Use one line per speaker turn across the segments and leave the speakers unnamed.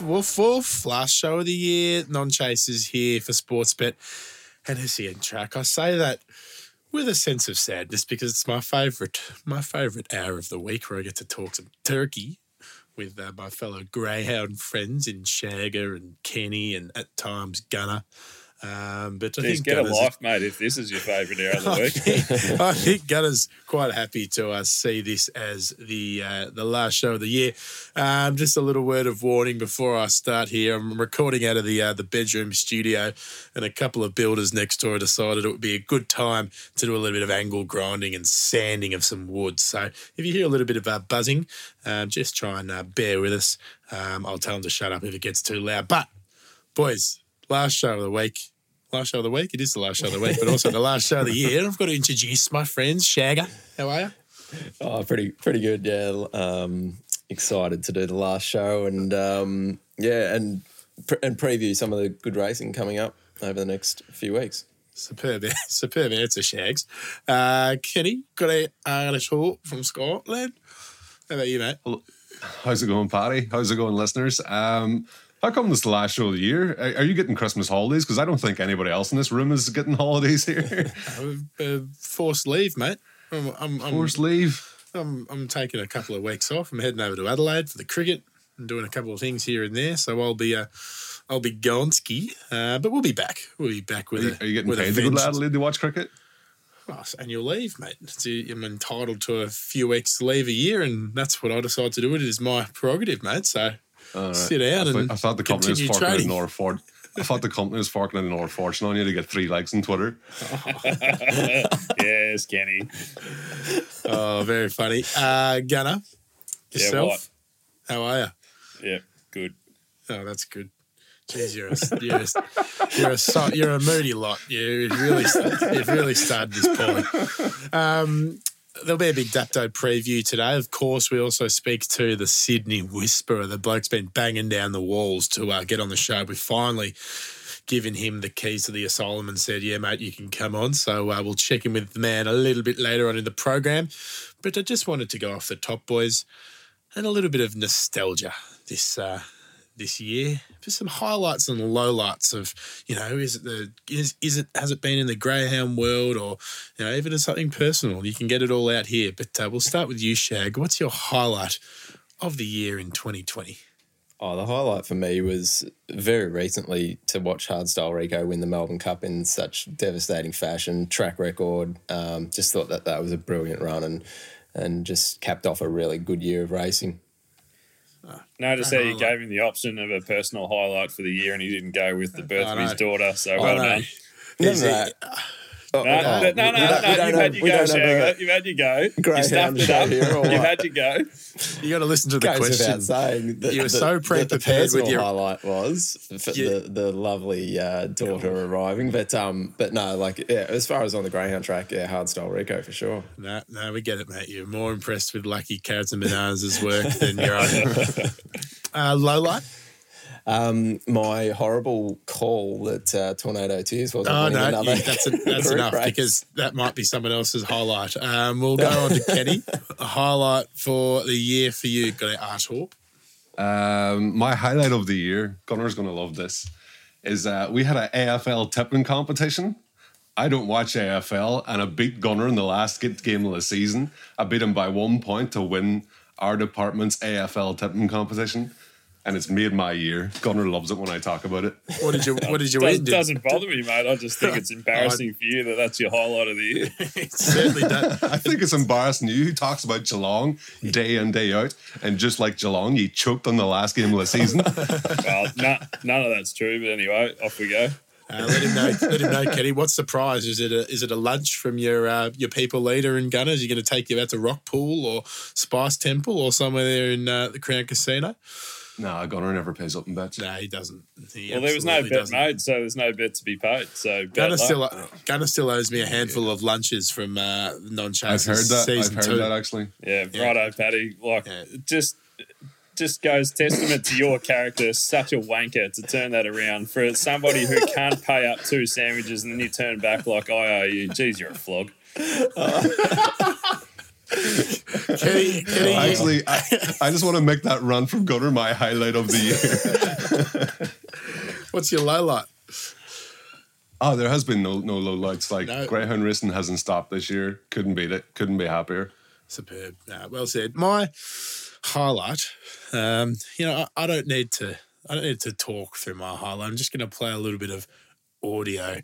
woof, woof. Last show of the year. Non chasers here for Sportsbet and SEN track. I say that with a sense of sadness because it's my favourite, my favourite hour of the week where I get to talk some turkey with uh, my fellow greyhound friends in Shagger and Kenny and at times Gunner. Um, but I think
get a life, mate, if this is your favourite hour of the
I
week.
think, I think Gunner's quite happy to uh, see this as the uh, the last show of the year. Um, just a little word of warning before I start here. I'm recording out of the uh, the bedroom studio, and a couple of builders next door decided it would be a good time to do a little bit of angle grinding and sanding of some wood. So if you hear a little bit of uh, buzzing, um, just try and uh, bear with us. Um, I'll tell them to shut up if it gets too loud. But boys, last show of the week. Last show of the week. It is the last show of the week, but also the last show of the year. I've got to introduce my friends. Shagger, how are you?
Oh, pretty pretty good. Yeah, um, excited to do the last show and um, yeah, and pre- and preview some of the good racing coming up over the next few weeks.
Superb, superb answer, Shags. Uh, Kenny, got a Irish Hawk from Scotland. How about you, mate?
How's it going, Paddy? How's it going, listeners? Um, how come this is the last show of the year? Are, are you getting Christmas holidays? Because I don't think anybody else in this room is getting holidays here.
Uh, forced leave, mate. I'm, I'm, I'm,
Forced leave.
I'm, I'm taking a couple of weeks off. I'm heading over to Adelaide for the cricket and doing a couple of things here and there. So I'll be uh, I'll be going ski, uh, but we'll be back. We'll be back
Are
with
you,
a,
are you getting paid to go to. Adelaide to watch cricket?
It's annual leave, mate. It's, I'm entitled to a few weeks leave a year, and that's what I decide to do. It is my prerogative, mate. So
right.
sit down
I thought,
and
I thought the company was
continue
forking out
trading.
another fort. I thought the company was forking out another fortune on you to get three likes on Twitter.
yes, Kenny.
Oh, very funny. Uh, Gunner,
Yeah,
yourself,
what?
how are you?
Yeah, good.
Oh, that's good. Jeez, you're a, you're a, you're a, so- you're a moody lot. You really, you've really started this poorly. Um, there'll be a big Dapto preview today. Of course, we also speak to the Sydney Whisperer. The bloke's been banging down the walls to uh, get on the show. We've finally given him the keys to the asylum and said, "Yeah, mate, you can come on." So uh, we'll check in with the man a little bit later on in the program. But I just wanted to go off the top, boys, and a little bit of nostalgia this uh, this year for some highlights and lowlights of you know is it the is is it has it been in the greyhound world or you know even as something personal you can get it all out here but uh, we'll start with you shag what's your highlight of the year in 2020
Oh, the highlight for me was very recently to watch Hardstyle Rico win the Melbourne Cup in such devastating fashion, track record. Um, just thought that that was a brilliant run and and just capped off a really good year of racing.
Notice how you gave him the option of a personal highlight for the year and he didn't go with the birth
I
of his
know.
daughter. So
I
well
know.
done.
No,
Is
no,
it-
Oh,
No, no, no,
we
no,
don't-
no,
we
you've had your go,
don't have
Shagger.
a
You've had your go. You
greyhound
stuffed it
show
up.
here or
You've had your go.
you got to listen to the
goes
question
without saying. that
You were
the-
so
that
pre-prepared
the
with
personal
your-
highlight was for
Yeah.
the, the lovely uh, daughter arriving, but um, but no, like yeah, as far as on the greyhound track, yeah, hardstyle Rico for sure.
no no we get it mate you're more impressed with lucky carrots and bananas' work than your own uh, low light
Um, my horrible call that uh, Tornado Tears wasn't
Oh
winning
no,
another
yeah, that's that's enough
race.
because that might be someone else's highlight. Um, we'll go on to Kenny. A highlight for the year for you. Got an art hawk.
Um, my highlight of the year, Gunner's going to love this, is uh, we had an AFL tipping competition. I don't watch AFL, and I beat Gunner in the last game of the season. I beat him by one point to win our department's AFL tipping competition, and it's made my year. Gunner loves it when I talk about it.
What did you What did you
Does,
win? Did-
doesn't bother me, mate. I just think it's embarrassing for you that that's your highlight of the year.
it certainly does.
I think it's embarrassing you who talks about Geelong day in, day out, and just like Geelong, you choked on the last game of the season.
well, no, none of that's true. But anyway, off we go.
Uh, let him know. Let him know, Kenny. What's the prize? Is it a Is it a lunch from your uh, your people leader in Gunners? You're going to take you out to Rockpool or Spice Temple or somewhere there in uh, the Crown Casino?
Nah, Gunner never pays up in bets.
No, he doesn't. He
Well, there was no bet
doesn't.
made, so there's no bet to be paid. So
Gunner
luck.
still, Gunner still owes me a handful of lunches from uh, non
I've
chasers
heard that.
season
I've heard
two.
that actually.
Yeah,
Yeah.
righto, Paddy. Like,
Yeah.
just just goes testament to your character. Such a wanker to turn that around for somebody who can't pay up two sandwiches and then you turn back like I owe you. Geez, you're a flog.
Kenny, Kenny,
Actually, I, I just want to make that run from Gunner my highlight of the year.
what's your low light?
Oh, there has been no no low lights. Like
No.
Greyhound Racing hasn't stopped this year. Couldn't beat it. Couldn't be happier.
Superb. Uh, well said. My highlight, um, you know, I, I don't need to. I don't need to talk through my highlight. I'm just going to play a little bit of audio,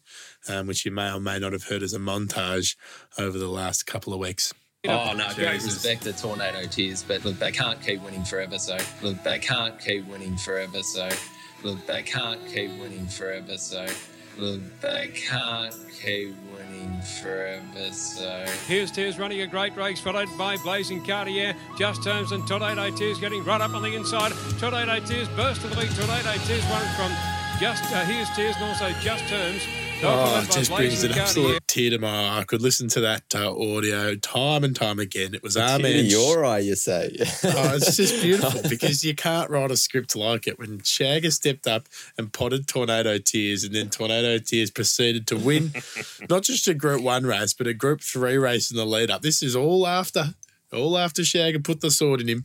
um, which you may or may not have heard as a montage over the last couple of weeks.
Oh no, great respect to Tornado Tears, but look, they can't keep winning forever. So look, they can't keep winning forever. So look, they can't keep winning forever. So look, they can't keep winning forever. So
Here's Tears running a great race, followed by Blazing Cartier. Just Terms and Tornado Tears getting right up on the inside. Tornado Tears burst to the lead. Tornado Tears won from just uh, Here's Tears and also Just Terms.
Oh, it just brings an absolute tear to my eye. I could listen to that uh, audio time and time again. It was Armin.
to your eye, you say.
Oh, it's just beautiful because you can't write a script like it. When Shagger stepped up and potted Tornado Tears, and then Tornado Tears proceeded to win not just a Group One race, but a Group Three race in the lead up. This is all after, all after Shagger put the sword in him,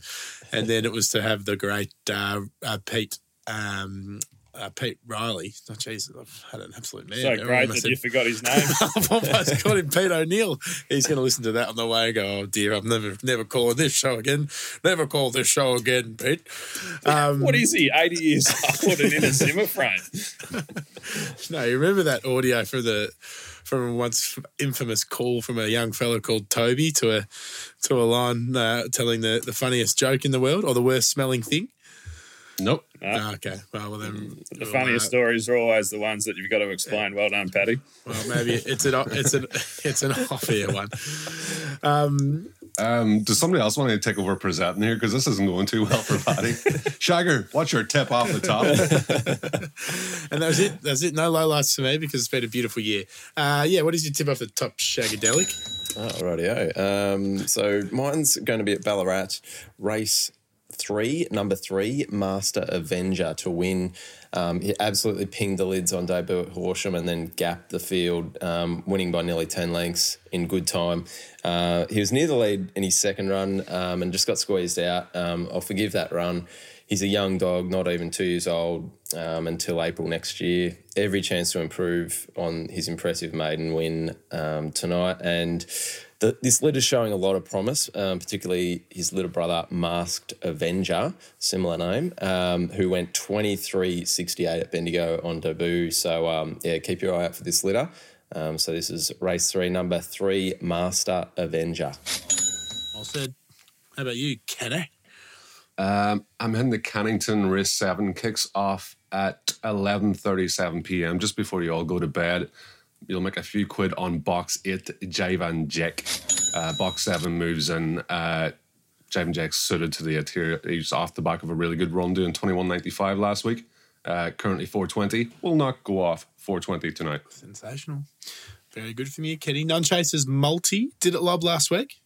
and then it was to have the great uh, uh, Pete. Um, uh, Pete Riley. Oh, Jesus, I've had an absolute man.
So great that
said-
you forgot his name.
I've almost got him, Pete O'Neill. He's going to listen to that on the way and go, "Oh dear, I'm never, never calling this show again. Never call this show again, Pete." Um,
what is he? 80 years old and in a Zimmer frame.
no, you remember that audio from the from once infamous call from a young fellow called Toby to a to a line uh, telling the, the funniest joke in the world or the worst smelling thing.
Nope.
Ah, okay, well, well then
The funniest stories are always the ones that you've got to explain. Well done, Paddy.
Well, maybe it's an it's an it's an off air one. Um,
Um, does somebody else want to take over presenting here? Because this isn't going too well for Paddy. Shagger, what's your tip off the top?
And that was it. That's it. No lowlights for me because it's been a beautiful year. Uh, yeah, what is your tip off the top, Shagadelic?
Oh, rightio. Um, so mine's going to be at Ballarat, race three, number three, Master Avenger to win. Um, he absolutely pinged the lids on debut at Horsham and then gapped the field, um, winning by nearly 10 lengths in good time. Uh, he was near the lead in his second run um, and just got squeezed out. Um, I'll forgive that run. He's a young dog, not even two years old, um, until April next year. Every chance to improve on his impressive maiden win um, tonight. And the, this litter's showing a lot of promise, um, particularly his little brother, Masked Avenger, similar name, um, who went 23.68 at Bendigo on debut. So, um, yeah, keep your eye out for this litter. Um, so, this is race three, number three, Master Avenger.
All said. How about you, Kenny?
Um, I'm in the Cannington race seven kicks off at 11:37 p.m. just before you all go to bed. You'll make a few quid on box eight, Javan Jack. Uh, box seven moves in. Uh, Javan Jack's suited to the interior. He's off the back of a really good run doing 21.95 last week. Uh, currently 420. Will not go off 420 tonight.
Sensational. Very good for you, Kenny. None Chasers multi. Did it lob last week?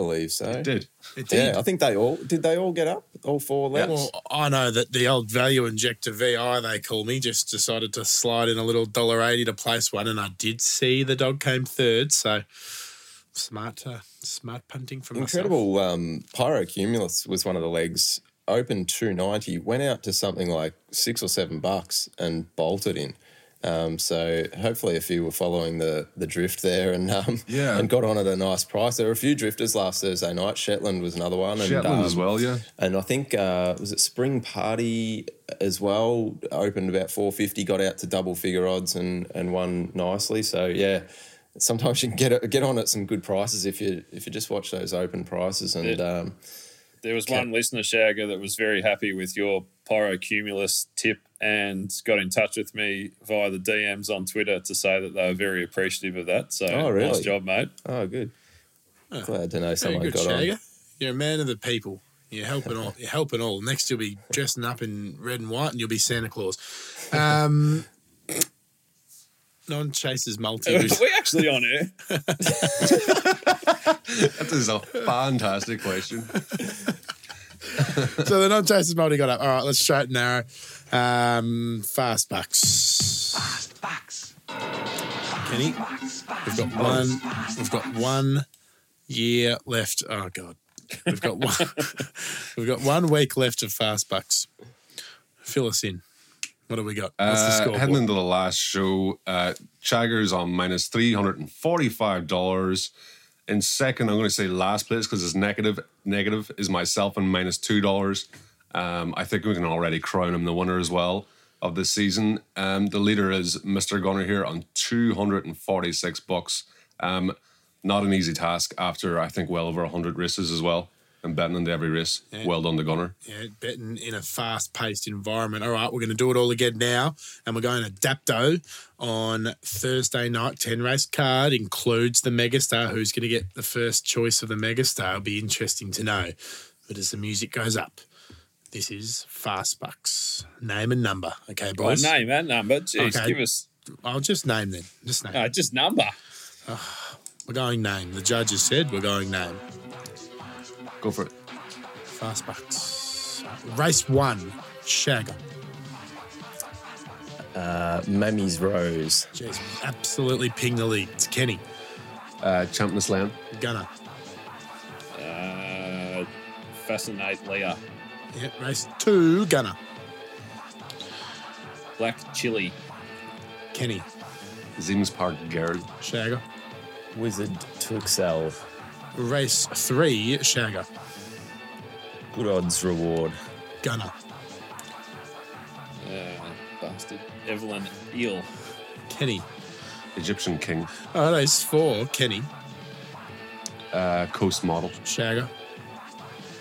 Believe so.
Did.
It did.
Yeah, I think they all did. They all get up, all four legs.
Well, I know that the old value injector VI they call me just decided to slide in a little dollar eighty to place one, and I did see the dog came third. So smart, uh, smart punting from myself.
Incredible. Um, Pyrocumulus was one of the legs. Opened two ninety, went out to something like six or seven bucks, and bolted in. Um, so hopefully, if you were following the the drift there and um,
Yeah.
and got on at a nice price, there were a few drifters last Thursday night. Shetland was another one, and
Shetland
um,
as well, yeah.
And I think uh, was it Spring Party as well opened about four fifty, got out to double figure odds and and won nicely. So yeah, sometimes you can get get on at some good prices if you if you just watch those open prices and
Yeah.
um,
There was one listener, Shagger, that was very happy with your pyrocumulus tip and got in touch with me via the DMs on Twitter to say that they were very appreciative of that. So
Oh, really?
nice job, mate.
oh good. Glad to know
Very
someone
good,
got on.
Shagger. You're a man of the people. You're helping all. You're helping all. Next, you'll be dressing up in red and white, and you'll be Santa Claus. Um, non chasers multi.
Are we actually on air?
That is a fantastic question.
so the non chasers multi got up. All right, let's straight and narrow. Um, fast bucks.
Fast bucks.
Kenny, we've got one. We've got one year left. Oh God, we've got one. we've got one week left of fast bucks. Fill us in. What do we got? What's the
Uh, heading into the last show, uh, Shagger's on minus three hundred and forty-five dollars. In second, I'm going to say last place because it's negative. Negative is myself and minus two dollars. Um, I think we can already crown him the winner as well of this season. Um, the leader is Mr. Gunner here on two hundred and forty-six bucks. Um, not an easy task after I think well over hundred races as well, and betting into every race. Well done the Gunner.
Yeah, betting in a fast paced environment. All right, we're going to do it all again now. And we're going to Dapto on Thursday night. 10 race card includes the Megastar. Who's going to get the first choice of the Megastar? It'll be interesting to know. But as the music goes up, this is Fast Bucks. Name and number. Okay,
Well,
boys?
name and number. Jeez,
Okay.
give us
I'll just name then. Just name.
no, just number.
We're going name. The judges said we're going name.
Go for it.
Fast Bucks. Race one, Shagger.
Uh, Mammy's Rose.
Jeez, absolutely ping the lead. It's Kenny.
Uh, Champness Land.
Gunner.
Uh, fascinate Leah.
Yeah, race two, Gunner.
Black chili.
Kenny.
Zims Park Garrett.
Shagger.
Wizard to excel.
Race three, Shagger.
Good odds reward.
Gunner.
Uh, bastard. Evelyn Eel.
Kenny.
Egyptian King.
Oh, race four, Kenny.
Uh, Coast Model.
Shagger.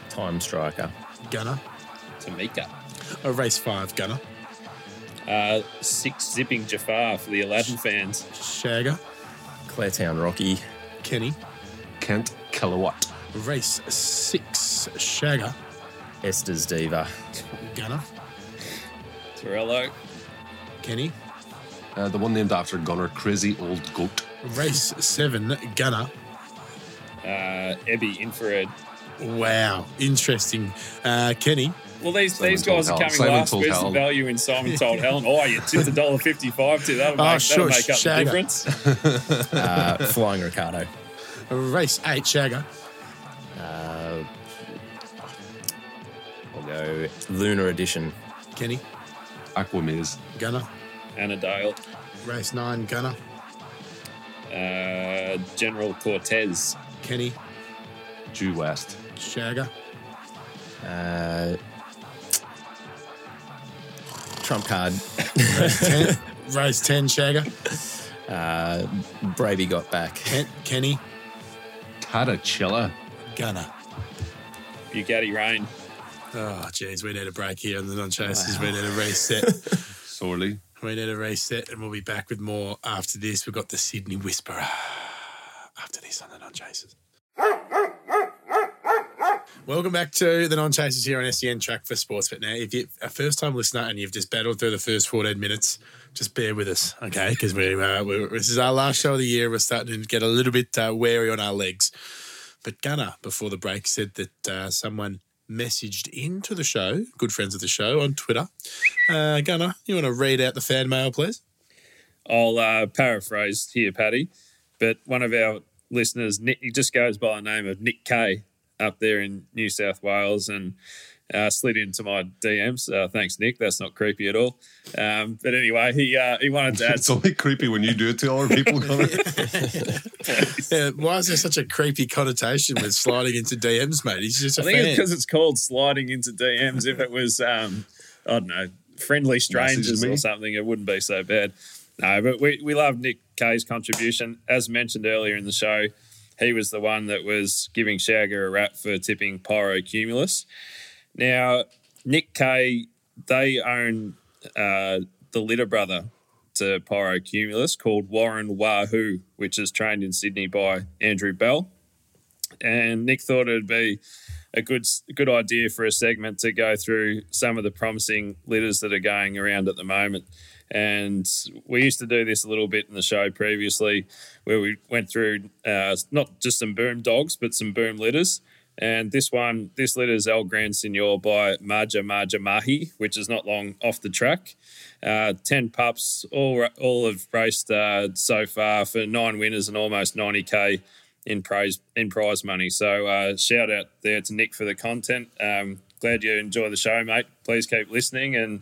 Time striker.
Gunner.
Tamika.
Oh, race five, Gunner.
Uh, six zipping Jafar for the Aladdin fans.
Shagger.
Clairtown Rocky.
Kenny.
Kent Kilowatt.
Race six, Shagger.
Esther's Diva.
Gunner.
Torello.
Kenny.
Uh, the one named after Gunner, Crazy Old Goat.
Race seven, Gunner.
Uh, Ebby Infrared.
Wow, interesting. Uh, Kenny.
Well, these
Simon
these guys are coming
Simon
last.
told
Where's the value in Simon told Helen? Oh, you tipped a dollar fifty-five to that'll
Oh,
make, that'll make up the difference.
Uh, Flying Ricardo.
Race eight, Shagger.
Uh, I'll go Lunar Edition.
Kenny.
Aquamaze.
Gunner.
Annadale.
Race nine, Gunner.
Uh, General Cortez.
Kenny.
Due West.
Shagger.
Uh, Trump card.
Race 10, race 10 Shagger.
Uh, Braby got back.
Ken, Kenny.
Tadachilla.
Gunner.
Bugatti Rain.
Oh, jeez, we need a break here on the non chasers. We need a reset.
Sorely.
we need a reset, and we'll be back with more after this. We've got the Sydney Whisperer after this on the non chasers. Welcome back to the non chasers here on SEN Track for Sportsbet. Now, if you're a first time listener and you've just battled through the first 14 minutes, just bear with us, okay? Because we, uh, this is our last show of the year. We're starting to get a little bit uh, wary on our legs. But Gunner, before the break, said that uh, someone messaged into the show, good friends of the show, on Twitter. Uh, Gunner, you want to read out the fan mail, please?
I'll uh, paraphrase here, Paddy, but one of our listeners, Nick, he just goes by the name of Nick Kay up there in New South Wales and uh, slid into my DMs. Uh, thanks, Nick. That's not creepy at all. Um, but anyway, he uh, he wanted to add
It's only creepy when you do it to other people, Gunner.
Yeah, why is there such a creepy connotation with sliding into DMs, mate? He's just a
I think
fan.
it's because it's called sliding into DMs. If it was, um, I don't know, friendly strangers or something, it wouldn't be so bad. No, but we, we love Nick Kay's contribution. As mentioned earlier in the show, he was the one that was giving Shagger a rap for tipping Pyrocumulus. Now, Nick K, they own uh, the litter brother to Pyrocumulus called Warren Wahoo, which is trained in Sydney by Andrew Bell and Nick thought it'd be a good good idea for a segment to go through some of the promising litters that are going around at the moment. And we used to do this a little bit in the show previously, where we went through uh, not just some boom dogs, but some boom litters. And this one, this litter is El Grand Senor by Marja Marja Mahi, which is not long off the track. Uh, 10 pups, all, all have raced uh, so far for nine winners and almost 90k in praise in prize money. So uh, shout out there to Nick for the content. Um, glad you enjoy the show, mate. Please keep listening and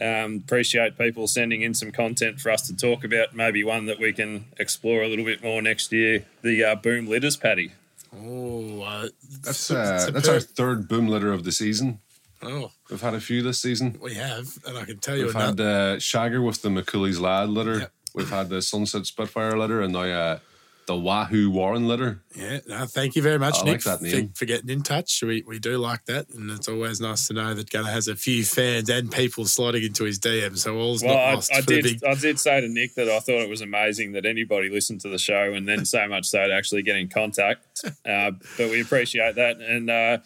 um, appreciate people sending in some content for us to talk about. Maybe one that we can explore a little bit more next year. The uh, boom litters, Paddy.
Oh, uh,
That's uh, that's our third boom litter of the season.
Oh,
We've had a few this season.
we have, and I can tell you
We've
another.
had uh, Shagger with the McCooley's Lad litter.
Yep.
We've had the Sunset Spitfire litter, and now uh, the Wahoo Warren litter.
Yeah, no, thank you very much,
I
Nick,
like that
for,
name.
for getting in touch. We, we do like that, and it's always nice to know that Gunner has a few fans and people sliding into his DM. So all's
Well,
not
I,
lost
I
for the
did.
big.
I did say to Nick that I thought it was amazing that anybody listened to the show, and then so much so to actually get in contact. Uh, but we appreciate that, and uh,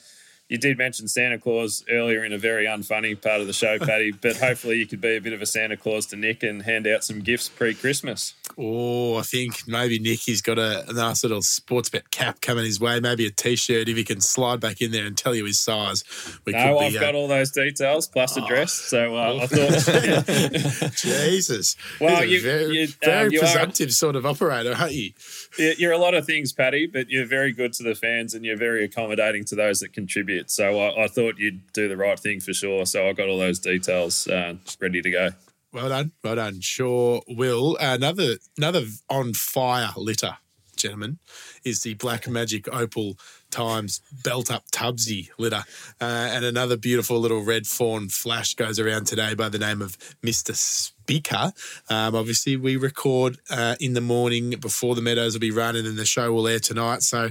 you did mention Santa Claus earlier in a very unfunny part of the show, Paddy. but hopefully, you could be a bit of a Santa Claus to Nick and hand out some gifts pre-Christmas.
Oh, I think maybe Nick, he's got a, a nice little sports bet cap coming his way. Maybe a t-shirt if he can slide back in there and tell you his size. We
No,
could
I've
uh,
got all those details plus address. So uh, I thought,
Jesus.
Well, you-
very,
you- um,
very
you are-
presumptive sort of operator, aren't you?
You're a lot of things, Paddy, but you're very good to the fans and you're very accommodating to those that contribute. So I, I thought you'd do the right thing for sure. So I got all those details uh, ready to go.
Well done, well done. Sure will. Another another on fire litter, gentlemen, is the Black Magic Opal times belt up Tubsy litter, uh, and another beautiful little red fawn flash goes around today by the name of Mister Speaker. Um, obviously, we record uh, in the morning before the Meadows will be running, and the show will air tonight. So.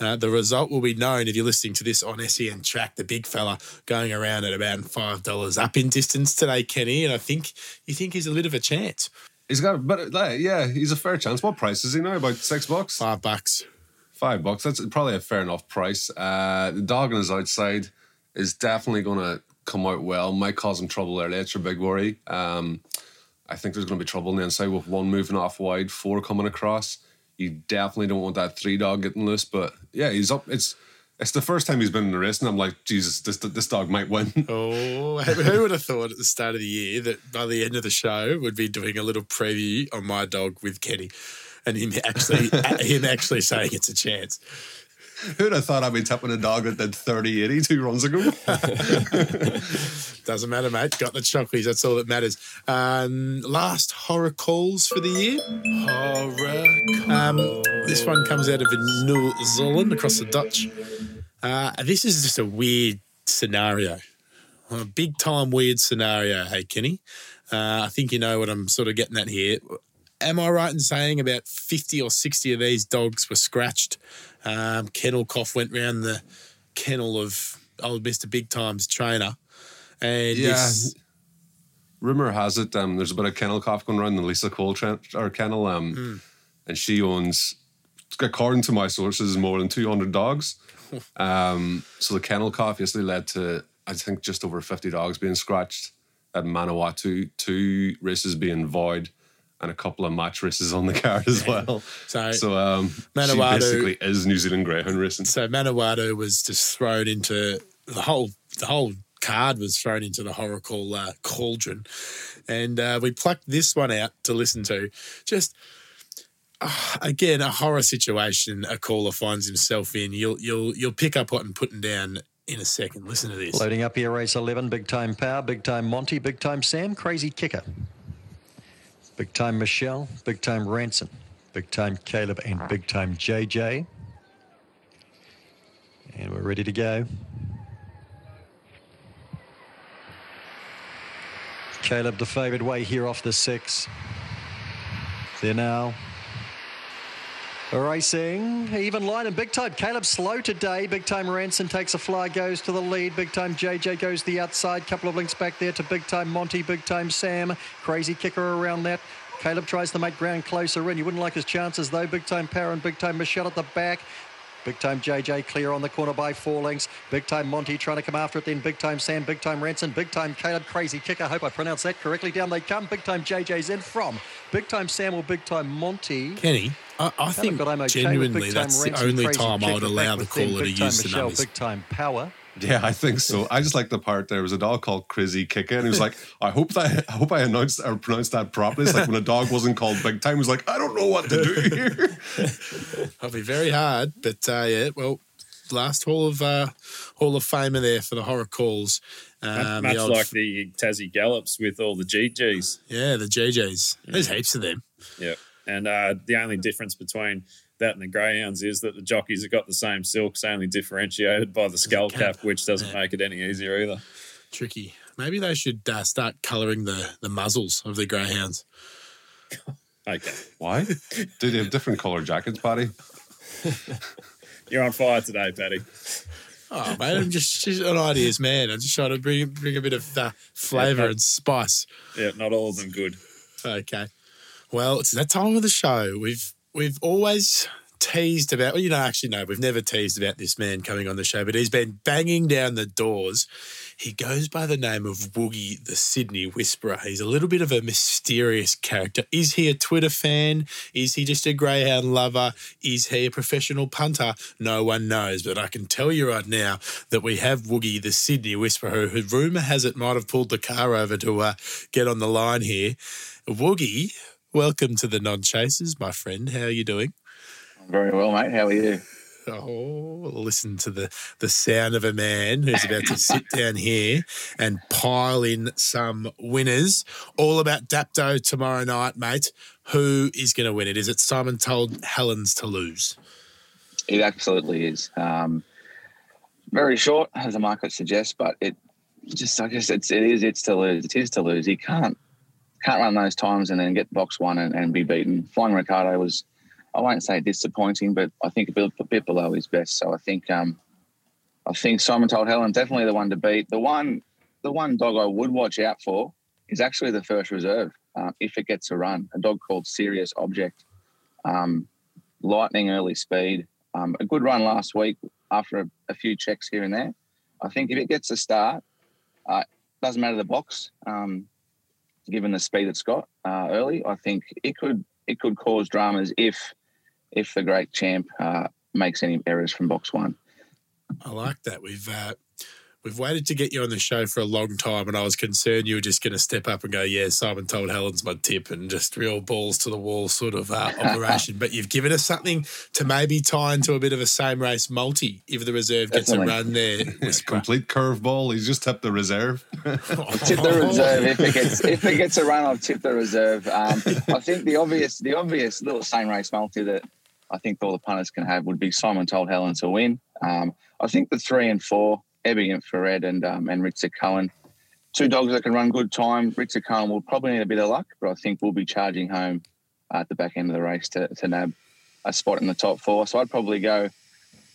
Uh, the result will be known if you're listening to this on SEN Track. The big fella going around at about five dollars up in distance today, Kenny, and I think you think he's a bit of a chance.
He's got, but like, yeah, he's a fair chance. What price is he now? About six bucks,
Five bucks.
five bucks. That's probably a fair enough price. Uh, the dog on his outside is definitely going to come out well. Might cause him trouble early. It's your big worry. Um, I think there's going to be trouble on the inside with one moving off wide, four coming across. You definitely don't want that three dog getting loose. But yeah, he's up. It's it's the first time he's been in a race, and I'm like, Jesus, this this dog might win.
Oh, who would have thought at the start of the year that by the end of the show would be doing a little preview on my dog with Kenny, and him actually him actually saying it's a chance.
Who'd have thought I'd be tapping a dog at that did 30 80 two runs ago?
Doesn't matter, mate. Got the chocolates. That's all that matters. Um, last horror calls for the year. Horror. Um, this one comes out of New Zealand across the Dutch. Uh, this is just a weird scenario. A big time weird scenario. Hey, Kenny. Uh, I think you know what I'm sort of getting at here. Am I right in saying about 50 or 60 of these dogs were scratched? Um, kennel cough went round the kennel of old Mr. Big Time's trainer. And
Yeah.
this,
Rumor has it um, there's a bit of kennel cough going around the Lisa Cole tra- or kennel, um,
Hmm.
and she owns, according to my sources, more than 200 dogs. um, so the kennel cough yesterday led to, I think, just over 50 dogs being scratched at Manawatu, two races being void, and a couple of match races on the card as well.
So-
so um, she
Manawatu-
basically is New Zealand Greyhound racing.
so Manawatu was just thrown into the whole the whole card was thrown into the Horacle uh, cauldron, and uh, we plucked this one out to listen to. Just uh, again, a horror situation. A caller finds himself in. You'll you'll you'll pick up what I'm putting down in a second. Listen to this.
Loading up here, race 11, big time power, big time Monty, big time Sam, crazy kicker. Big time Michelle, big time Ranson, big time Caleb, and big time JJ. And we're ready to go. Caleb, the favoured way here off the six. There now. Racing, even line and big time. Caleb slow today. Big time Ranson takes a fly, goes to the lead. Big time JJ goes the outside. Couple of links back there to big time Monty, big time Sam. Crazy kicker around that. Caleb tries to make ground closer in. You wouldn't like his chances though. Big time Power and big time Michelle at the back. Big time JJ clear on the corner by four lengths. Big time Monty trying to come after it. Then big time Sam, big time Ranson, big time Caleb, crazy kicker. I hope I pronounced that correctly. Down they come. Big time JJ's in from big time Sam or big time Monty.
Kenny, I, I think
okay
genuinely that's the only time I would allow the caller to use the numbers.
Big time Power.
Yeah, I think so. I just like the part there was a dog called Crizzy Kicka, and he was like, "I hope that I hope I announced or pronounced that properly." It's like when a dog wasn't called Big Time, he was like, "I don't know what to do here."
I'll be very hard, but uh, yeah, well, last Hall of uh, Hall of Famer there for the horror calls. Um,
Much
the old-
like the Tassie Gallops with all the GGs.
yeah, the JJs. There's heaps of them.
Yeah, And uh, the only difference between that and the greyhounds is that the jockeys have got the same silks, only differentiated by the skull
cap.
cap, which doesn't make it any easier either.
Tricky. Maybe they should uh, start colouring the the muzzles of the greyhounds.
Okay.
Why? Do they have different color jackets, Paddy?
You're on fire today, Paddy.
Oh, mate, I'm just, just an ideas man. I'm just trying to bring bring a bit of uh, flavour
Yeah,
and spice.
Yeah, not all of them good.
Okay. Well, it's that time of the show. We've we've always teased about. Well, you know, actually, no, we've never teased about this man coming on the show, but he's been banging down the doors. He goes by the name of Woogie, the Sydney Whisperer. He's a little bit of a mysterious character. Is he a Twitter fan? Is he just a greyhound lover? Is he a professional punter? No one knows. But I can tell you right now that we have Woogie, the Sydney Whisperer, who rumour has it might have pulled the car over to uh, get on the line here. Woogie, welcome to the Non Chasers, my friend. How are you doing?
Very well, mate. How are you?
Oh, listen to the, the sound of a man who's about to sit down here and pile in some winners. All about Dapto tomorrow night, mate. Who is going to win it? Is it Simon told Helens to lose?
It absolutely is. Um, very short, as the market suggests, but it just, I guess, it's it is it's to lose. It is to lose. He can't can't run those times and then get box one and, and be beaten. Flying Ricardo was, I won't say disappointing, but I think a bit, a bit below his best. So I think um, I think Simon told Helen definitely the one to beat. The one the one dog I would watch out for is actually the first reserve uh, if it gets a run. A dog called Serious Object. Um, lightning early speed. Um, a good run last week after a, a few checks here and there. I think if it gets a start, uh, doesn't matter the box. Um, given the speed it's got uh, early, I think it could it could cause dramas if if the great champ uh, makes any errors from box one.
I like that. We've uh, we've waited to get you on the show for a long time, and I was concerned you were just going to step up and go, "Yeah, Simon told Helen's my tip," and just real balls to the wall sort of uh, operation. but you've given us something to maybe tie into a bit of a same race multi if the reserve gets
Definitely.
a run there. Whisperer.
Complete curveball. He's just tipped the reserve.
tip the reserve if it gets if it gets a run. I'll tip the reserve. Um, I think the obvious the obvious little same race multi that I think all the punters can have would be Simon told Helen to win. Um, I think the three and four, Ebby Infrared and um, and Ritzer Cohen, two dogs that can run good time. Ritzer Cohen will probably need a bit of luck, but I think we'll be charging home at the back end of the race to, to nab a spot in the top four. So I'd probably go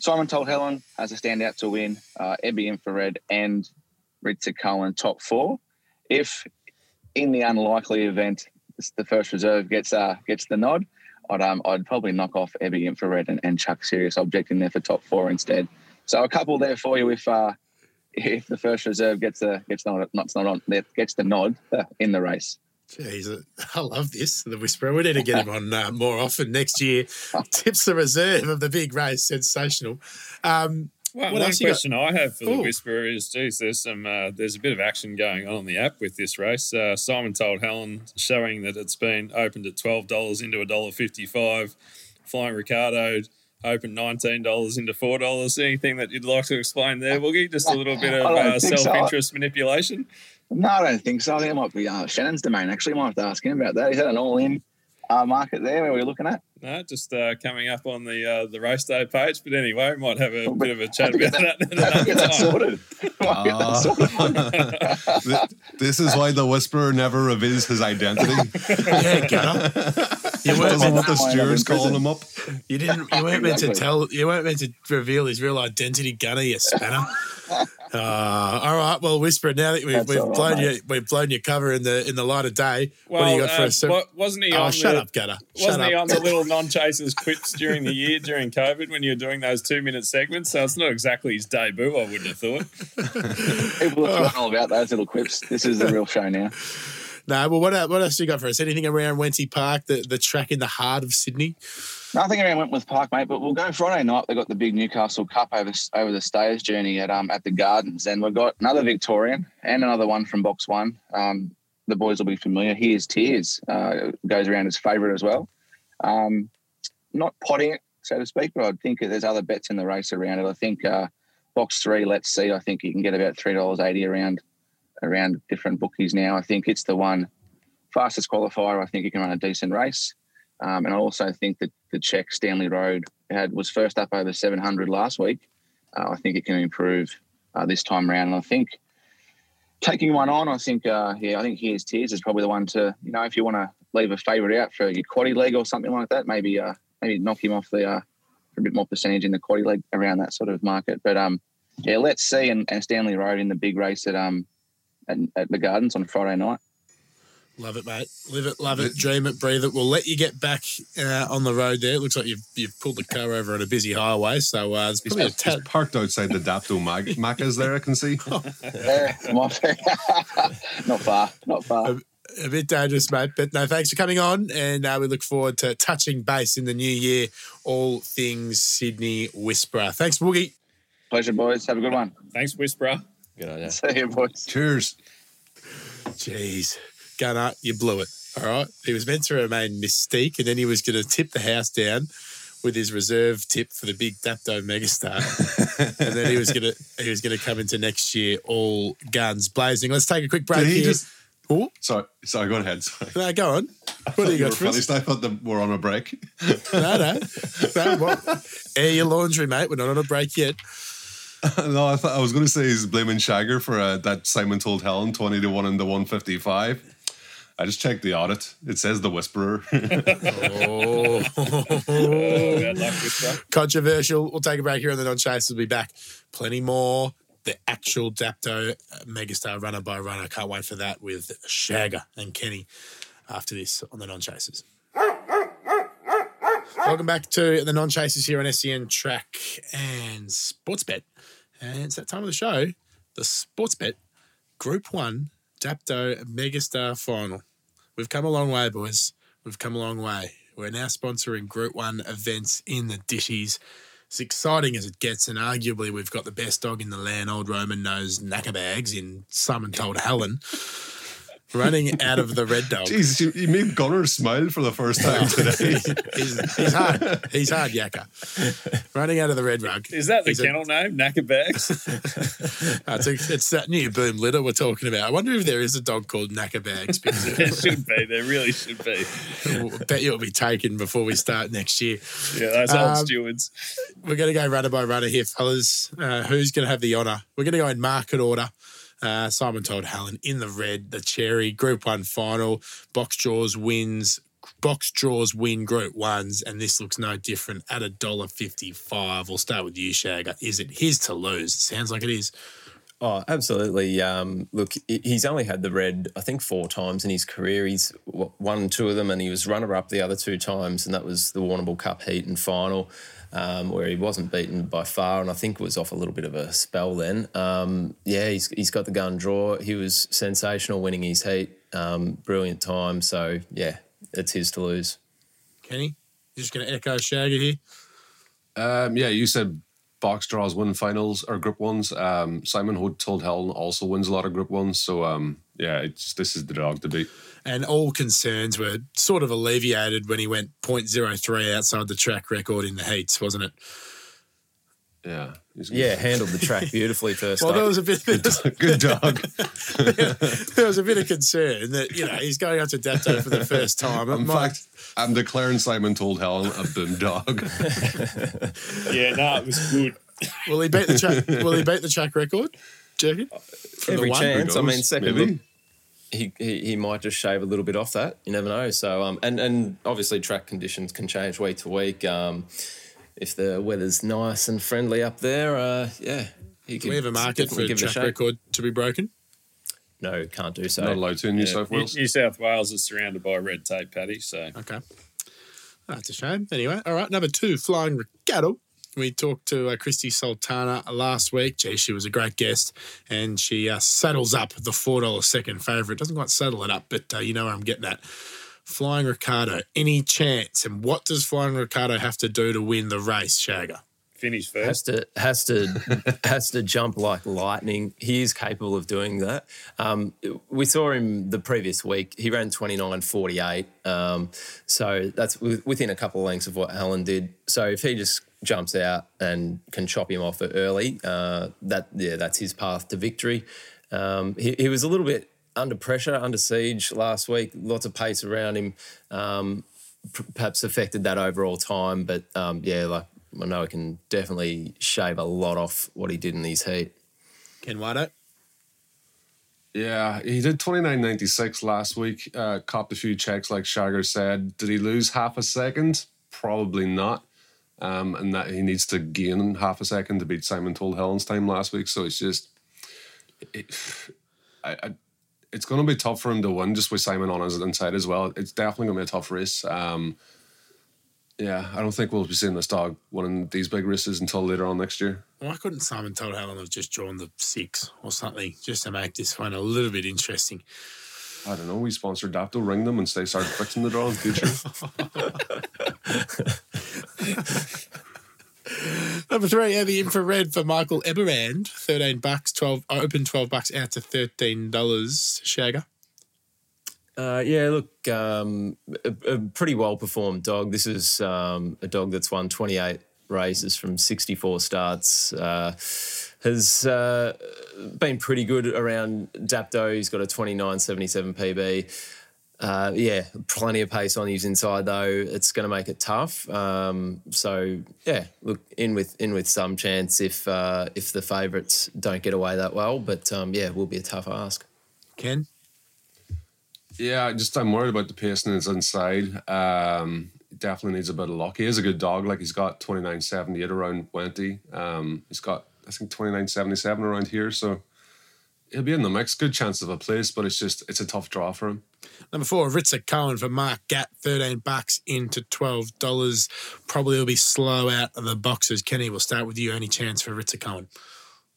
Simon told Helen as a standout to win, uh, Ebby Infrared and Ritzer Cohen top four. If in the unlikely event the first reserve gets uh, gets the nod, I'd um, I'd probably knock off Ebby Infrared and, and chuck Serious Object in there for top four instead. So a couple there for you if uh, if the first reserve gets the gets the not not on gets the nod uh, in the race.
Jeez, I love this. The Whisperer. We need to get him on uh, more often next year. Tips the reserve of the big race. Sensational. Um,
Well,
What
one
else you got?
question I have for the Whisperer is, geez, there's some, uh, there's a bit of action going on on the app with this race. Uh, Simon told Helen, showing that it's been opened at twelve dollars into a dollar fifty-five. Flying Ricardo opened nineteen dollars into four dollars. Anything that you'd like to explain there, Woogie? Just a little bit of uh, self-interest manipulation.
No, I don't think so. I think it might be uh, Shannon's domain. Actually, might have to ask him about that. Is that an all-in uh, market there? Where we're looking at?
No, just uh, coming up on the uh, the race day page. But anyway, we might have a bit of a chat about
get
that, at
Have to
another
get that sorted. Might sorted.
This is why the whisperer never reveals his identity.
yeah, Gunner. You
He
weren't,
doesn't want the
That's why I'm
stewards calling him up.
you didn't. You weren't meant to tell. You weren't meant to reveal his real identity, Gunner. You spanner. Uh, all right. Well, Whisperer. Now that we've,
That's
we've
all right,
blown you, we've blown your cover in the in the light of day.
Well,
what do you got for
uh,
us? sir?
wasn't he
Oh,
on
shut
the,
up, Gutter. Shut
Wasn't he on the little non-chasers clips during the year during COVID when you were doing those two-minute segments? So it's not exactly his debut, I wouldn't have thought.
People have forgotten all about those little quips. This is the real show now.
No, well, what, el- what else you got for us? Anything around Wenty Park, the, the track in the heart of Sydney?
Nothing around Wenty Park, mate. But we'll go Friday night. They got the big Newcastle Cup over over the Stayers journey at um at the Gardens, and we've got another Victorian and another one from Box One. Um, the boys will be familiar. Here's Tears uh, goes around as favourite as well. Um, not potting it, so to speak, but I think there's other bets in the race around it. I think uh, Box Three, Let's See. I think you can get about three dollars eighty around around different bookies now. I think it's the one fastest qualifier. I think you can run a decent race. Um, and I also think that the check Stanley Road had was first up over 700 last week. Uh, I think it can improve uh, this time around. And I think taking one on, I think, uh, yeah, I think Here's Tears is probably the one to, you know, if you want to leave a favourite out for your quaddy leg or something like that, maybe uh, maybe knock him off the uh, for a bit more percentage in the quaddy leg around that sort of market. But um, yeah, let's see. And, and Stanley Road in the big race at um at, at the Gardens on Friday night.
Love it, mate. Live it, love it, dream it, breathe it. We'll let you get back uh, on the road there. It looks like you've, you've pulled the car over on a busy highway. So uh, there's
He's,
probably a
he's parked outside the Dapto Mag- Macca's there, I can see.
Yeah, my- not far, not far.
a bit dangerous, mate. But no, thanks for coming on, and uh, we look forward to touching base in the new year. All things Sydney Whisperer. Thanks, Woogie.
Pleasure, boys. Have a good one.
Thanks, Whisperer.
Good on you.
See you, boys.
Cheers.
Jeez, Gunner, you blew it. All right, he was meant to remain mystique, and then he was going to tip the house down with his reserve tip for the big Dapto megastar, and then he was going to he was going to come into next year all guns blazing. Let's take a quick break
Did he
here.
just?
Oh,
Sorry, sorry. Go ahead. Sorry.
no, go on. What do you got for us?
I thought that we're on a break.
No, no, no. What? Air your laundry, mate. We're not on a break yet.
no, I thought I was going to say he's blaming Shagger for uh, that Simon told Helen twenty to one and the one fifty five. I just checked the audit. It says the Whisperer.
Oh,
Bad
controversial. We'll take a break here, and the non-chasers will be back. Plenty more. The actual Dapto uh, megastar runner by runner. Can't wait for that with Shagger and Kenny after this on the non-chasers. Welcome back to the non-chasers here on SEN Track and Sportsbet. And it's that time of the show, the Sportsbet Group One Dapto Megastar Final. We've come a long way, boys. We've come a long way. We're now sponsoring Group One events in the Dishies. As exciting as it gets, and arguably we've got the best dog in the land, old Roman nose knackerbags in Simon Told Helen, running out of the red dog.
Jeez, you, you made Gunner smile for the first time today.
he's, he's hard. He's hard, Yakka. Running out of the red rug.
Is that the
He's a-
kennel name? Knacker bags?
Uh, it's, a- it's that new boom litter we're talking about. I wonder if there is a dog called Knackerbags because
there should be. There really should be.
I bet you it'll be taken before we start next year.
Yeah, those old
Um,
stewards.
We're going to go runner by runner here, fellas. Uh, who's going to have the honour? We're going to go in market order. Uh, Simon told Helen in the red, the cherry, Group One final. Box draws wins. Box draws win Group Ones, and this looks no different at a dollar fifty-five. We'll start with you, Shagger. Is it his to lose? Sounds like it is.
Oh, absolutely. Um, look, he's only had the red, I think, four times in his career. He's won two of them, and he was runner up the other two times, and that was the Warrnambool Cup heat and final, um, where he wasn't beaten by far, and I think it was off a little bit of a spell then. Um, yeah, he's, he's got the gun draw. He was sensational winning his heat, um, brilliant time. So yeah, it's his to lose.
Kenny, you're just going to echo Shagger here.
Um, yeah, you said box draws win finals or group ones. Um, Simon Hood told Helen also wins a lot of group ones. So um, yeah, it's this is the dog to beat.
And all concerns were sort of alleviated when he went 0.03 outside the track record in the heats, wasn't it?
Yeah,
Yeah, handled the track beautifully first
Well,
up.
there was a bit,
good dog.
there was a bit of concern that you know he's going out to Dapto for the first time. It
In
might-
fact, I'm declaring Simon told Helen a boom dog.
Yeah, no, it was good.
will he beat the track? will he beat the track record? Do you reckon? From
Every chance. I mean, second
Maybe.
look, he, he he might just shave a little bit off that. You never know. So um, and and obviously track conditions can change week to week. Um, if the weather's nice and friendly up there, uh, yeah, he
Do we have a market for
give it a
track record to be broken?
No, can't do so.
Not allowed to in New
Yeah,
South Wales.
New South Wales is surrounded by red tape, Paddy. So
Okay, that's a shame. Anyway, all right, number two, Flying Ricardo. We talked to uh, Christy Sultana last week. Gee, she was a great guest, and she uh, saddles up the four dollar second favourite. Doesn't quite saddle it up, but uh, you know where I'm getting at. Flying Ricardo, any chance? And what does Flying Ricardo have to do to win the race, Shagger?
Finish first.
has
first.
to has to has to jump like lightning. He is capable of doing that. Um, we saw him the previous week. He ran twenty nine forty eight. Um, so that's within a couple of lengths of what Helen did. So if he just jumps out and can chop him off early, uh, that yeah, that's his path to victory. Um, he, he was a little bit under pressure, under siege last week. Lots of pace around him. Um, p- perhaps affected that overall time. But um, yeah, like I know he can definitely shave a lot off what he did in his heat.
Ken Whiteout?
Yeah, he did 29.96 last week. Uh, copped a few checks, like Shagger said. Did he lose half a second? Probably not. Um, and that he needs to gain half a second to beat Simon Told Helen's time last week. So it's just, it, I, I, it's going to be tough for him to win just with Simon on his inside as well. It's definitely going to be a tough race. Um, yeah, I don't think we'll be seeing this dog winning these big races until later on next year.
Why couldn't Simon Told Helen have just drawn the six or something just to make this one a little bit interesting?
I don't know. We sponsor Dapto, ring them and say start fixing the draw in future.
Number three, heavy infrared for Michael Eberand, thirteen bucks, twelve open twelve bucks out to thirteen dollars. Shagger.
Uh, yeah, look, um, a, a pretty well performed dog. This is um, a dog that's won 28 races from 64 starts. Uh, has uh, been pretty good around Dapto. He's got a 29.77 PB. Uh, yeah, plenty of pace on his inside though. It's going to make it tough. Um, so yeah, look in with in with some chance if uh, if the favourites don't get away that well. But um, yeah, it will be a tough ask.
Ken.
Yeah, just I'm worried about the pace in his inside. Um, definitely needs a bit of luck. He is a good dog. Like he's got 29.78 around Wenty. Um, he's got I think 29.77 around here. So he'll be in the mix. Good chance of a place, but it's just it's a tough draw for him.
Number four, Ritzer Cohen for Mark Gatt, thirteen bucks into twelve dollars. Probably will be slow out of the boxes. Kenny, we'll start with you. Any chance for Ritzer Cohen?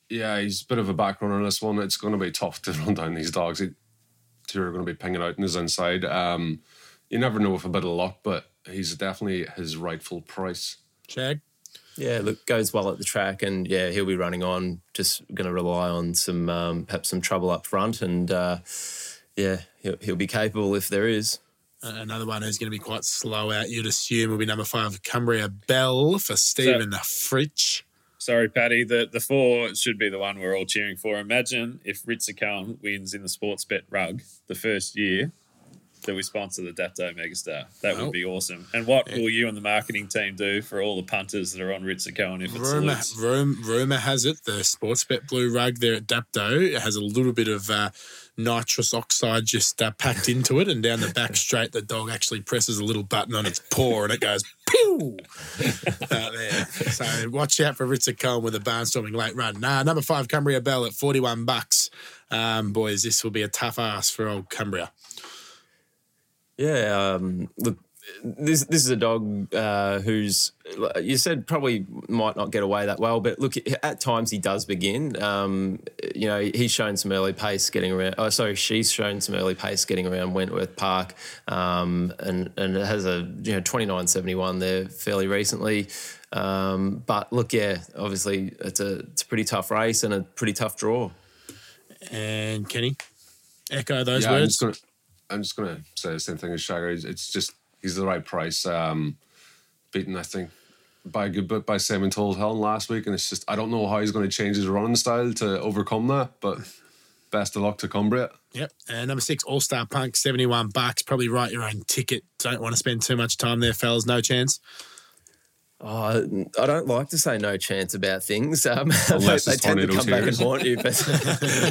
Yeah, he's a bit of a back runner on this one. It's going to be tough to run down these dogs. He, two are going to be pinging out in his inside. Um, you never know with a bit of luck, but he's definitely his rightful price.
Shag.
Yeah, look, goes well at the track, and yeah, he'll be running on. Just going to rely on some um, perhaps some trouble up front, and uh, yeah, he'll, he'll be capable if there is.
Another one who's going to be quite slow out, you'd assume, will be number five, Cumbria Bell for Stephen Fritsch.
Sorry, Paddy. The the four should be the one we're all cheering for. Imagine if Ritzer Cohen wins in the Sportsbet rug the first year that we sponsor the Dapto Megastar. That
Well,
would be awesome. And what will you and the marketing team do for all the punters that are on Ritzer Cohen if it's
Rumor, rum, rumor has it the Sportsbet blue rug there at Dapto it has a little bit of uh, nitrous oxide just uh, packed into it, and down the back straight, the dog actually presses a little button on its paw, and it goes pew out there. So watch out for Ritzer Cohen with a barnstorming late run. Nah, number five Cumbria Bell at forty one bucks. Um, boys, this will be a tough ass for old Cumbria.
Yeah, um, look, this this is a dog uh, who's you said probably might not get away that well, but look, at times he does begin. Um, you know, he's shown some early pace getting around. Oh, sorry, she's shown some early pace getting around Wentworth Park, um, and and it has a you know twenty nine seventy one there fairly recently. Um, but look, yeah, obviously it's a it's a pretty tough race and a pretty tough draw.
And Kenny, echo those
yeah, I'm
words.
I'm just gonna say the same thing as Shagger. It's- just he's the right price. Um, beaten, I think, by a good bit by Simon Told Helen last week, and it's just I don't know how he's going to change his running style to overcome that. But best of luck to Cumbria.
Yep. And number six, All Star Punk, 71 bucks. Probably write your own ticket. Don't want to spend too much time there, fellas. No chance.
Oh, I don't like to say no chance about things. Um, they, they tend to come back and haunt you. But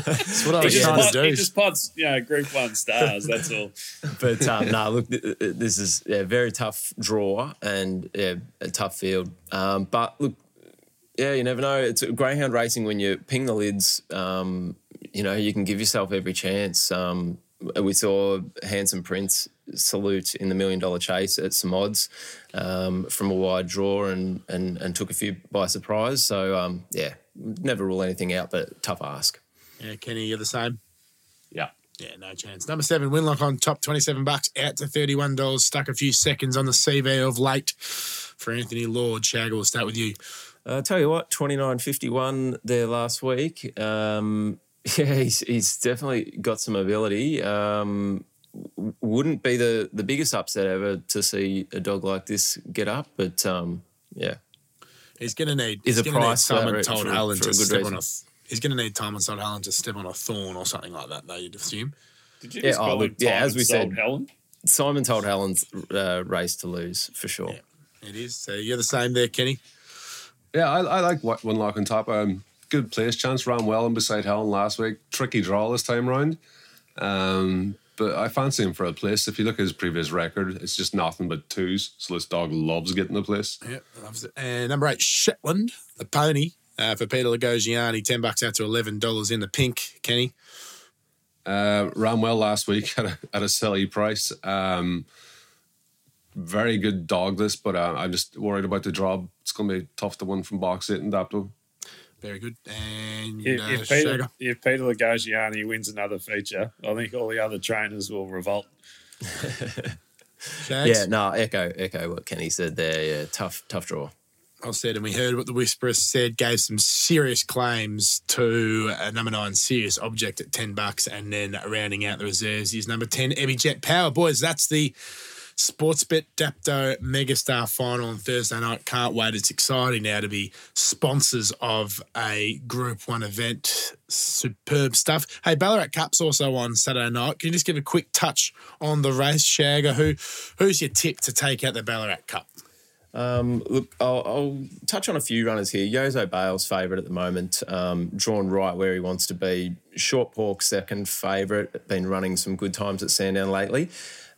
That's what I was
just,
trying to
pod,
do.
he just pods, you know, Group One stars. That's all.
but um, no, look, th- th- this is a very tough draw and yeah, a tough field. Um, but look, yeah, you never know. It's greyhound racing when you ping the lids. Um, you know, you can give yourself every chance. We saw Handsome Prince salute in the million dollar chase at some odds um, from a wide draw and, and and took a few by surprise. So um, yeah, never rule anything out, but tough ask.
Yeah, Kenny, you're the same.
Yeah.
Yeah, no chance. Number seven, Winlock on top, 27 bucks, out to $31. Stuck a few seconds on the CV of late for Anthony Lord. Shagger, we'll start with you.
Uh, tell you what, twenty nine fifty one there last week. Um, yeah, he's, he's definitely got some ability. Um, wouldn't be the, the biggest upset ever to see a dog like this get up, but um, yeah,
He's going to need.
Is
he's
a
gonna need
price for
Simon
that,
told
for-
Allen
for
to
a good
step
reason.
on a. He's going to need Simon told Allen to step on a thorn or something like that. Though you'd assume.
Did you
Yeah,
just
oh, look,
him
yeah, as we said-
Helen?
Simon told Helen's uh, race to lose for sure.
Yeah. It is. So you're the same there, Kenny.
Yeah, I, I like one lock on top. Um, good place chance, ran well and beside Helen last week. Tricky draw this time round. Um, but I fancy him for a place. If you look at his previous record, it's just nothing but twos. So this dog loves getting the place.
Yeah, loves it. And number eight, Shetland, the pony. Uh, for Peter Lagosiani, ten bucks out to eleven dollars in the pink. Kenny,
Uh, ran well last week at a, at a silly price. Um, very good dog this, but uh, I'm just worried about the draw. It's going to be tough to win from box eight and Dapto.
Very good. And
If,
uh,
if, Peter,
Shagger.
if Peter Lagosiani wins another feature, I think all the other trainers will revolt.
Yeah, no, echo echo what Kenny said there. Yeah, tough tough draw.
I said, and we heard what the Whisperer said. Gave some serious claims to uh, number nine, Serious Object at ten bucks, and then rounding out the reserves is number ten, Ebby Jet Power. Boys, that's the Sportsbet Dapto Megastar final on Thursday night. Can't wait! It's exciting now to be sponsors of a Group One event. Superb stuff. Hey, Ballarat Cup's also on Saturday night. Can you just give a quick touch on the race, Shagger? Who, who's your tip to take out the Ballarat Cup?
Um, look, I'll, I'll touch on a few runners here. Yozo Bale's favourite at the moment, um, drawn right where he wants to be. Short Pork second favourite, been running some good times at Sandown lately.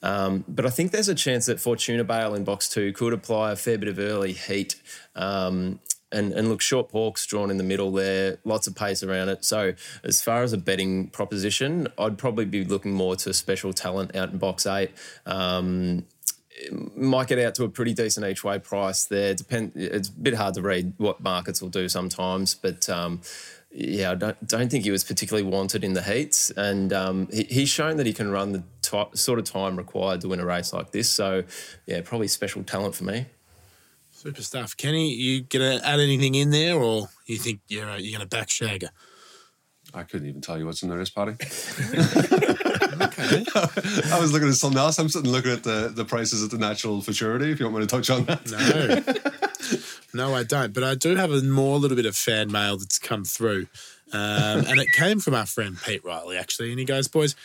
Um, but I think there's a chance that Fortuna Bale in box two could apply a fair bit of early heat. Um, and, and look, short pork's drawn in the middle there, lots of pace around it. So, as far as a betting proposition, I'd probably be looking more to special talent out in box eight. Um, might get out to a pretty decent each way price there. Depend. It's a bit hard to read what markets will do sometimes, but um, yeah, I don't don't think he was particularly wanted in the heats, and um, he, he's shown that he can run the ti sort of time required to win a race like this. So yeah, probably special talent for me.
Super stuff. Kenny, you gonna add anything in there, or you think you're uh, you're gonna back Shagger?
I couldn't even tell you what's in the race party. I was looking at something else. I'm sitting looking at the, the prices at the natural futurity. If you want me to touch on that,
No, no, I don't. But I do have a more little bit of fan mail that's come through, um, and it came from our friend Pete Riley actually, and he goes, "Boys,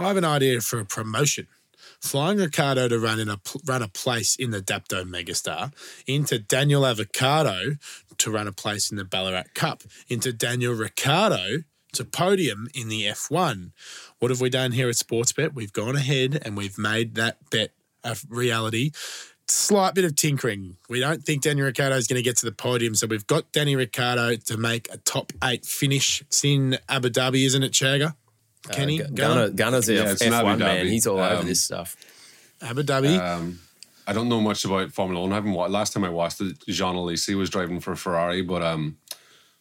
I have an idea for a promotion." Flying Ricardo to run in a run a place in the Dapto Megastar, into Daniel Avocado to run a place in the Ballarat Cup, into Daniel Ricciardo to podium in the F1. What have we done here at Sportsbet? We've gone ahead and we've made that bet a reality. Slight bit of tinkering. We don't think Danny Ricciardo is going to get to the podium, so we've got Danny Ricciardo to make a top eight finish. It's in Abu Dhabi, isn't it, Shagger? Kenny,
Uh, Gu-
Gunner?
Gunner, Gunner's our
Yeah, it's in Abu
F1 man. He's all over
Um,
this stuff.
Abu Dhabi.
um, I don't know much about Formula One. I haven't watched. Last time I watched it, Jean Alesi was driving for Ferrari, but um,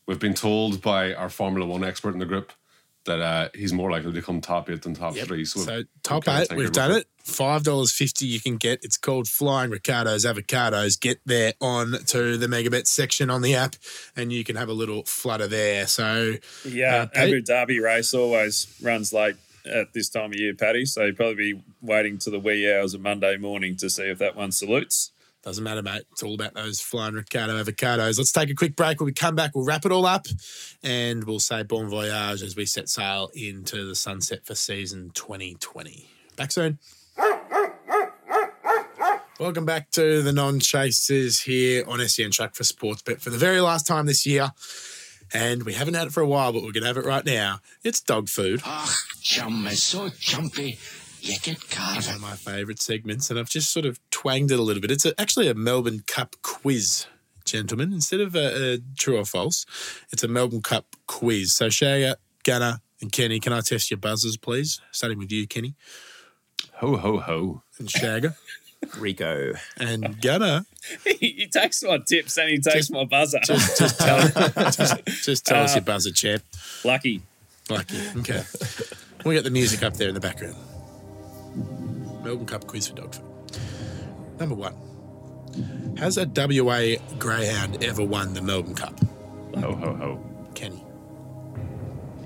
we've been told by our Formula One expert in the group that uh, he's more likely to come top eight than top
Yep.
three. So,
So
we've-
top eight, we've done it. Five dollars fifty you can get. It's called Flying Ricardo's Avocados. Get there on to the Megabet section on the app, and you can have a little flutter there. So
Yeah,
Uh,
Abu Dhabi race always runs late at this time of year, Paddy. So you'd probably be waiting to the wee hours of Monday morning to see if that one salutes.
Doesn't matter, mate. It's all about those Flying Ricardo Avocados. Let's take a quick break. When we come back, we'll wrap it all up, and we'll say bon voyage as we set sail into the sunset for season twenty twenty. Back soon. Welcome back to the non chasers here on SEN Track for Sportsbet for the very last time this year. And we haven't had it for a while, but we're going to have it right now. It's dog food,
Ach, chum is so jumpy. You get
one of my favourite segments. And I've just sort of twanged it a little bit. It's a, actually a Melbourne Cup quiz, gentlemen. Instead of a, a true or false, it's a Melbourne Cup quiz. So, Shagger, Gunner, and Kenny, can I test your buzzers, please? Starting with you, Kenny.
Ho ho ho.
And Shagger.
Rico.
And Gunner.
he takes my tips and he takes
Just-
my buzzer.
Just, just tell, just, just tell us
Uh,
your buzzer, champ.
Lucky.
Lucky. Okay. We got the music up there in the background. Melbourne Cup quiz for Dogfood. Number one. Has a WA Greyhound ever won the Melbourne Cup?
Ho ho ho.
Kenny.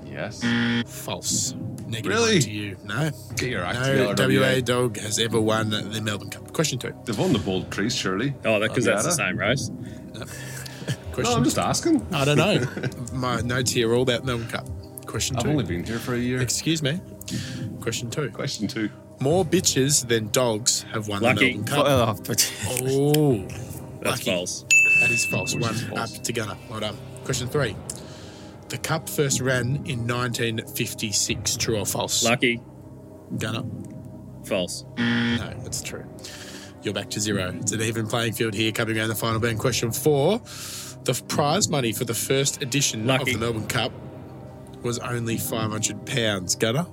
Yes.
False. Negative
Really?
one to you. No.
Get your act
No
together,
WA
WA.
dog has ever won the Melbourne Cup. Question two.
They've won the Bold Trease, surely.
Oh, that because that's the same race.
No,
Question
I'm just asking.
I don't know. My notes here are all about Melbourne Cup. Question
I've
two.
only been here for a year.
Excuse me. Question two.
Question two.
More bitches than dogs have won
Lucky.
the Melbourne Cup.
Oh,
Oh,
That's
lucky.
false.
That is false. One
false.
up to Gunner. Well done. Question three. The cup first ran in 1956. True or false?
Lucky.
Gunner.
False.
No, that's true. You're back to zero. It's an even playing field here. Coming around the final band. Question four. The prize money for the first edition
Lucky.
of the Melbourne Cup was only 500 pounds. Gunner.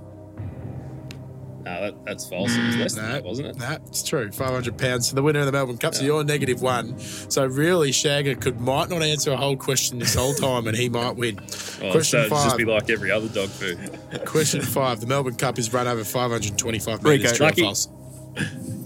No, that, that's false. It was less than
No,
that, wasn't it?
That's true. Five hundred pounds for the winner of the Melbourne Cup. So you're negative one. So really, Shagger could might not answer a whole question this whole time, and he might win.
Well,
question
so it'd
five.
just be like every other dog food.
Question five. The Melbourne Cup is run over 525
Rico.
metres. True or false?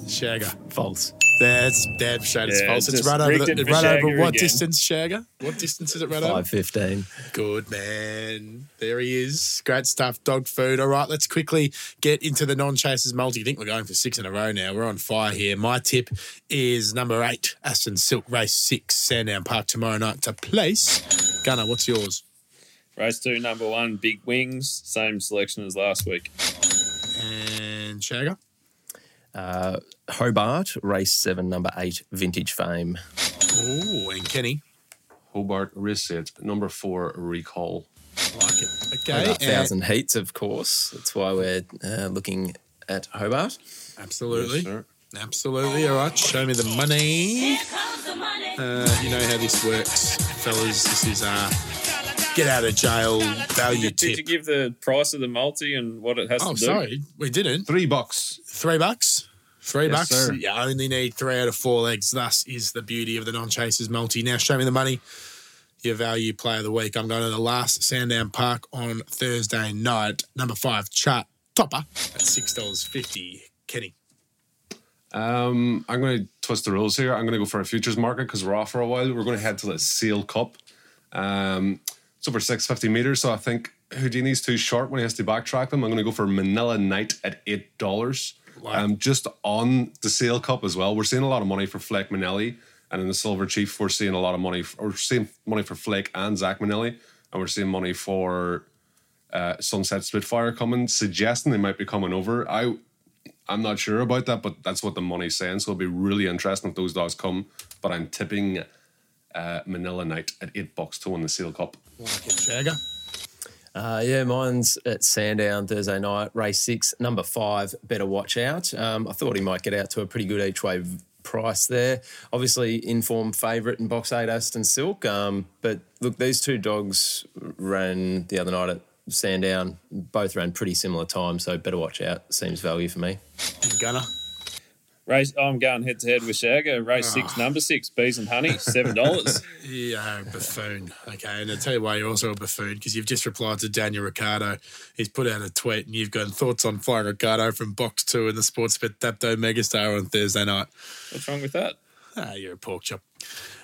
Shagger.
false.
That's damn straight. It's
Yeah,
false. It's
just
run over.
rigged
The,
it
it
for
run over
Shagger
what
again.
distance, Shagger? What distance is it run over?
Five fifteen.
Good man. There he is. Great stuff. Dog food. All right, let's quickly get into the non chasers multi. I think we're going for six in a row now. We're on fire here. My tip is number eight, Aston Silk Race Six, Sandown Park tomorrow night to place. Gunner, what's yours?
Race two, number one, Big Wings. Same selection as last week.
And Shagger.
Uh, Hobart, race seven, number eight, Vintage Fame.
Oh, and Kenny.
Hobart Race 8, number 4, Recall.
Like it. Okay.
Hobart
and-
thousand heats, of course. That's why we're uh, looking at Hobart.
absolutely.
Yes.
Absolutely. All right. Show me the money. Uh, you know how this works, fellas. This is uh, get out of jail value
Did, did you give the price of the multi and what it has
Oh,
to do?
Oh, sorry. We didn't.
Three bucks.
Three bucks. Three
Yes,
bucks.
sir.
You only need three out of four legs. Thus is the beauty of the non-chasers multi. Now show me the money. Your value play of the week. I'm going to the last Sandown Park on Thursday night. Number five, chart topper at six dollars fifty. Kenny.
Um, I'm going to twist the rules here. I'm going to go for a futures market because we're off for a while. We're going to head to the Seal Cup. Um, it's over 650 meters, so I think Houdini's too short when he has to backtrack them. I'm going to go for Manila Knight at $8. Um, just on the Seal Cup as well, we're seeing a lot of money for Fleck Manelli. And in the Silver Chief, we're seeing a lot of money. For, we're seeing money for Fleck and Zach Manelli. And we're seeing money for uh, Sunset Spitfire coming, suggesting they might be coming over. I I'm not sure about that, but that's what the money's saying. So it'll be really interesting if those dogs come. But I'm tipping uh, Manila Night at eight bucks to win the Seal Cup.
Like it.
Uh, yeah, mine's at Sandown Thursday night, race six, number five. Better watch out. Um, I thought he might get out to a pretty good each way price there. Obviously, informed favourite in box eight, Aston Silk. Um, but look, these two dogs ran the other night at Sandown. Both ran pretty similar time, so better watch out. Seems value for me.
Gunner.
Race, I'm going head to head with Shagger. Race
Ah.
six, number six, Bees and Honey, $7.
Yeah, buffoon. Okay, and I'll tell you why you're also a buffoon because you've just replied to Daniel Ricciardo. He's put out a tweet and you've got thoughts on flying Ricardo from box two in the Sportsbet Dapto Megastar on Thursday night.
What's wrong with that?
Ah, you're a pork chop.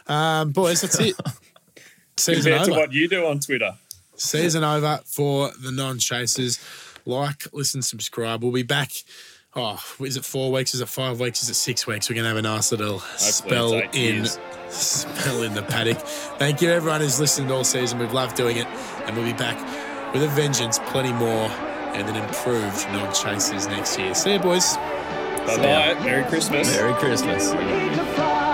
Um, boys, that's it. Season
Compared to
over.
what you do on Twitter.
Season over for the non chasers. Like, listen, subscribe. We'll be back. Oh, is it four weeks? Is it five weeks? Is it six weeks? We're going to have a nice little spell in
years.
spell in the paddock. Thank you, everyone who's listened all season. We've loved doing it, and we'll be back with a vengeance, plenty more, and an improved non chasers next year. See you, boys.
Bye bye. Merry Christmas.
Merry Christmas.
to fly.